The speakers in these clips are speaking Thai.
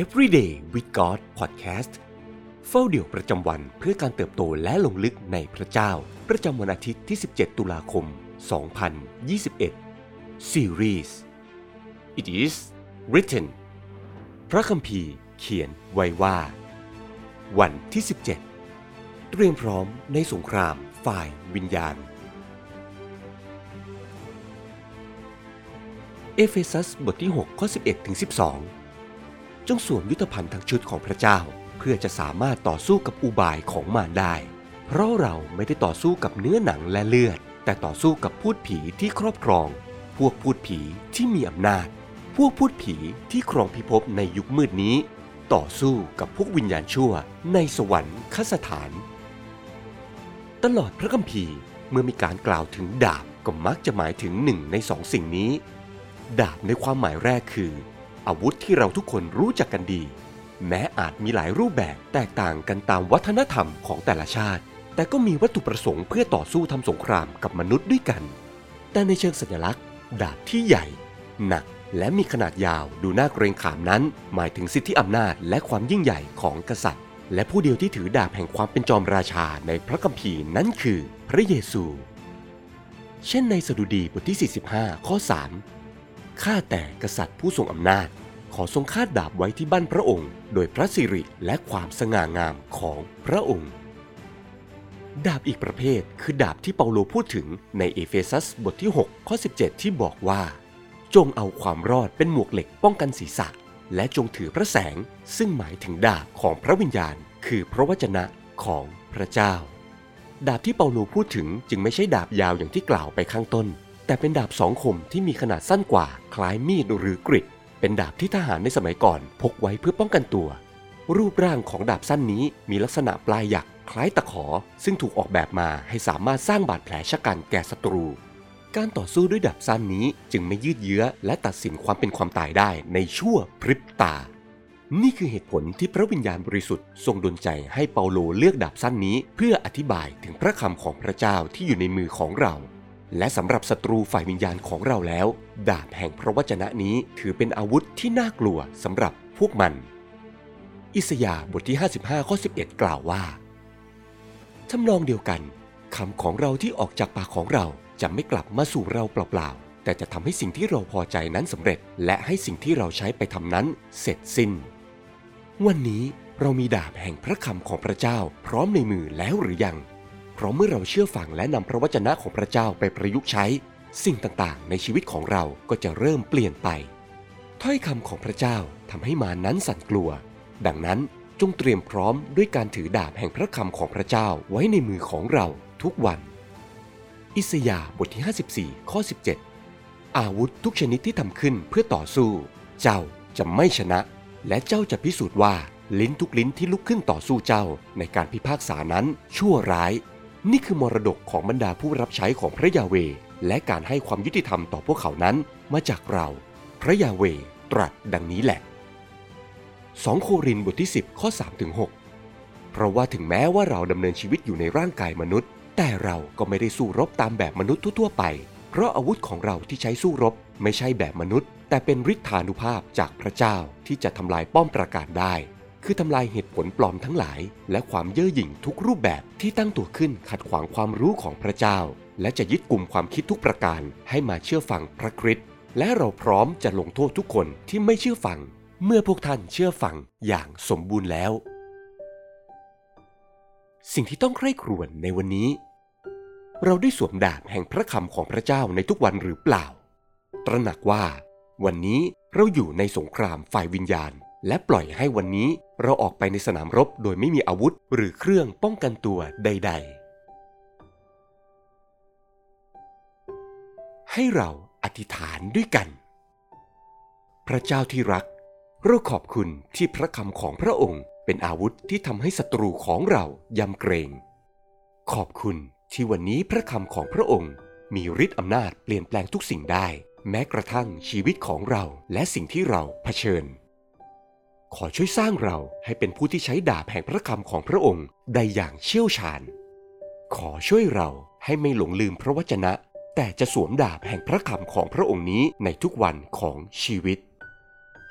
Everyday with God Podcast เฝ้าเดี่ยวประจำวันเพื่อการเติบโตและลงลึกในพระเจ้า ประจำวันอาทิตย์ที่ 17 ตุลาคม 2021 Series It is written พระคัมภีร์เขียนไว้ว่า วันที่ 17 เตรียมพร้อมในสงครามฝ่ายวิญญาณ เอเฟซัสบทที่ 6 ข้อ 11ถึง12 จงสวมยุทธภัณฑ์ทั้งชุดของพระเจ้า เพื่อจะสามารถต่อสู้กับอุบายของมารได้ เพราะเราไม่ได้ต่อสู้กับเนื้อหนังและเลือด แต่ต่อสู้กับพูดผีที่ครอบครอง พวกพูดผีที่มีอำนาจ พวกพูดผีที่ครองพิภพในยุคมืดนี้ ต่อสู้กับพวกวิญญาณชั่ว ในสวรรค์คสถาน ตลอดพระคัมภีร์เมื่อมีการกล่าวถึงดาบก็มักจะหมายถึงหนึ่งในสองสิ่งนี้ ดาบในความหมายแรกคือ อาวุธที่เราทุกคนรู้จักกันดี แม้อาจมีหลายรูปแบบแตกต่างกันตามวัฒนธรรมของแต่ละชาติ แต่ก็มีวัตถุประสงค์เพื่อต่อสู้ทำสงครามกับมนุษย์ด้วยกัน แต่ในเชิงสัญลักษณ์ ดาบที่ใหญ่ หนักและมีขนาดยาวดูน่าเกรงขามนั้น หมายถึงสิทธิอำนาจและความยิ่งใหญ่ของกษัตริย์ และผู้เดียวที่ถือดาบแห่งความเป็นจอมราชาในพระคัมภีร์นั้นคือพระเยซู เช่นในสดุดีบทที่ 45 ข้อ 3 ข้าแต่กษัตริย์ผู้ทรงอำนาจ ขอทรงคาดดาบไว้ที่บั้นพระองค์ โดยพระสิริและความสง่างามของพระองค์ ดาบอีกประเภทคือดาบที่เปาโลพูดถึงในเอเฟซัสบทที่ 6 ข้อ 17 ที่บอกว่า จงเอาความรอดเป็นหมวกเหล็กป้องกันศีรษะ และจงถือพระแสง ซึ่งหมายถึงดาบของพระวิญญาณ คือพระวจนะของพระเจ้า ดาบที่เปาโลพูดถึงจึงไม่ใช่ดาบยาวอย่างที่กล่าวไปข้างต้น แต่เป็นดาบสองคมที่มีขนาดสั้นกว่าคล้ายมีดหรือกริด เป็นดาบที่ทหารในสมัยก่อน พกไว้เพื่อป้องกันตัว รูปร่างของดาบสั้นนี้มีลักษณะปลายหยักคล้ายตะขอ ซึ่งถูกออกแบบมาให้สามารถสร้างบาดแผลชะกันแก่ศัตรู การต่อสู้ด้วยดาบสั้นนี้จึงไม่ยืดเยื้อ และตัดสินความเป็นความตายได้ในชั่วพริบตา นี่คือเหตุผลที่พระวิญญาณบริสุทธิ์ทรงดลใจให้เปาโลเลือกดาบสั้นนี้ เพื่ออธิบายถึงพระคำของพระเจ้าที่อยู่ในมือของเรา และสำหรับศัตรูฝ่ายวิญญาณของเราแล้ว ดาบแห่งพระวจนะนี้ถือเป็นอาวุธที่น่ากลัวสำหรับพวกมัน อิสยาห์บทที่ 55 ข้อ 11 กล่าวว่าทำนองเดียวกันคำของเราที่ออกจากปากของเราจะไม่กลับมาสู่เราเปล่าๆ แต่จะทำให้สิ่งที่เราพอใจนั้นสำเร็จ และให้สิ่งที่เราใช้ไปทำนั้นเสร็จสิ้น วันนี้เรามีดาบแห่งพระคำของพระเจ้าพร้อมในมือแล้วหรือยัง เพราะเมื่อเราเชื่อฟังและนำพระวจนะของพระเจ้าไปประยุกต์ใช้ สิ่งต่างๆ ในชีวิตของเราก็จะเริ่มเปลี่ยนไป ถ้อยคำของพระเจ้าทำให้มานั้นสั่นกลัว ดังนั้นจงเตรียมพร้อมด้วยการถือดาบแห่งพระคำของพระเจ้าไว้ในมือของเราทุกวัน อิสยาบทที่ 54 ข้อ 17 อาวุธทุกชนิดที่ทำขึ้นเพื่อต่อสู้ เจ้าจะไม่ชนะ และเจ้าจะพิสูจน์ว่าลิ้นทุกลิ้นที่ลุกขึ้นต่อสู้เจ้าในการพิพากษานั้นชั่วร้าย นี่คือมรดกของบรรดาผู้รับใช้ของพระยาเว และการให้ความยุติธรรมต่อพวกเขานั้นมาจากเรา พระยาเวตรัสดังนี้แหละ 2 โครินบทที่ 10 ข้อ3ถึง6เพราะว่าถึงแม้ว่าเราดำเนินชีวิตอยู่ในร่างกายมนุษย์ แต่เราก็ไม่ได้สู้รบตามแบบมนุษย์ทั่วๆไป เพราะอาวุธของเราที่ใช้สู้รบไม่ใช่แบบมนุษย์ แต่เป็นฤทธานุภาพจากพระเจ้าที่จะทำลายป้อมปราการได้ คือทำลายเหตุผลปลอมทั้งหลาย และความเย่อหยิ่งทุกรูปแบบที่ตั้งตัวขึ้นขัดขวางความรู้ของพระเจ้า และจะยึดกลุ่มความคิดทุกประการให้มาเชื่อฟังพระคริสต์และเราพร้อมจะลงโทษทุกคนที่ไม่เชื่อฟัง เมื่อพวกท่านเชื่อฟังอย่างสมบูรณ์แล้ว สิ่งที่ต้องใคร่ครวญในวันนี้ เราได้สวมดาบแห่งพระคำของพระเจ้าในทุกวันหรือเปล่า ตระหนักว่า วันนี้เราอยู่ในสงครามฝ่ายวิญญาณ และปล่อยให้วันนี้ เราออกไปในสนามรบโดยไม่มีอาวุธหรือเครื่องป้องกันตัวใด ๆ ให้เราอธิษฐานด้วยกัน พระเจ้าที่รัก เราขอบคุณที่พระคำของพระองค์เป็นอาวุธที่ทำให้ศัตรูของเรายำเกรง ขอบคุณที่วันนี้พระคำของพระองค์มีฤทธิ์อำนาจเปลี่ยนแปลงทุกสิ่งได้ แม้กระทั่งชีวิตของเราและสิ่งที่เราเผชิญ ขอช่วยสร้างเราให้เป็นผู้ที่ใช้ดาบแห่งพระคำของพระองค์ได้อย่างเชี่ยวชาญ ขอช่วยเราให้ไม่หลงลืมพระวจนะ แต่จะสวมดาบแห่งพระคำของพระองค์นี้ในทุกวันของชีวิต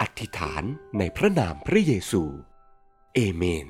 อธิษฐานในพระนามพระเยซู เอเมน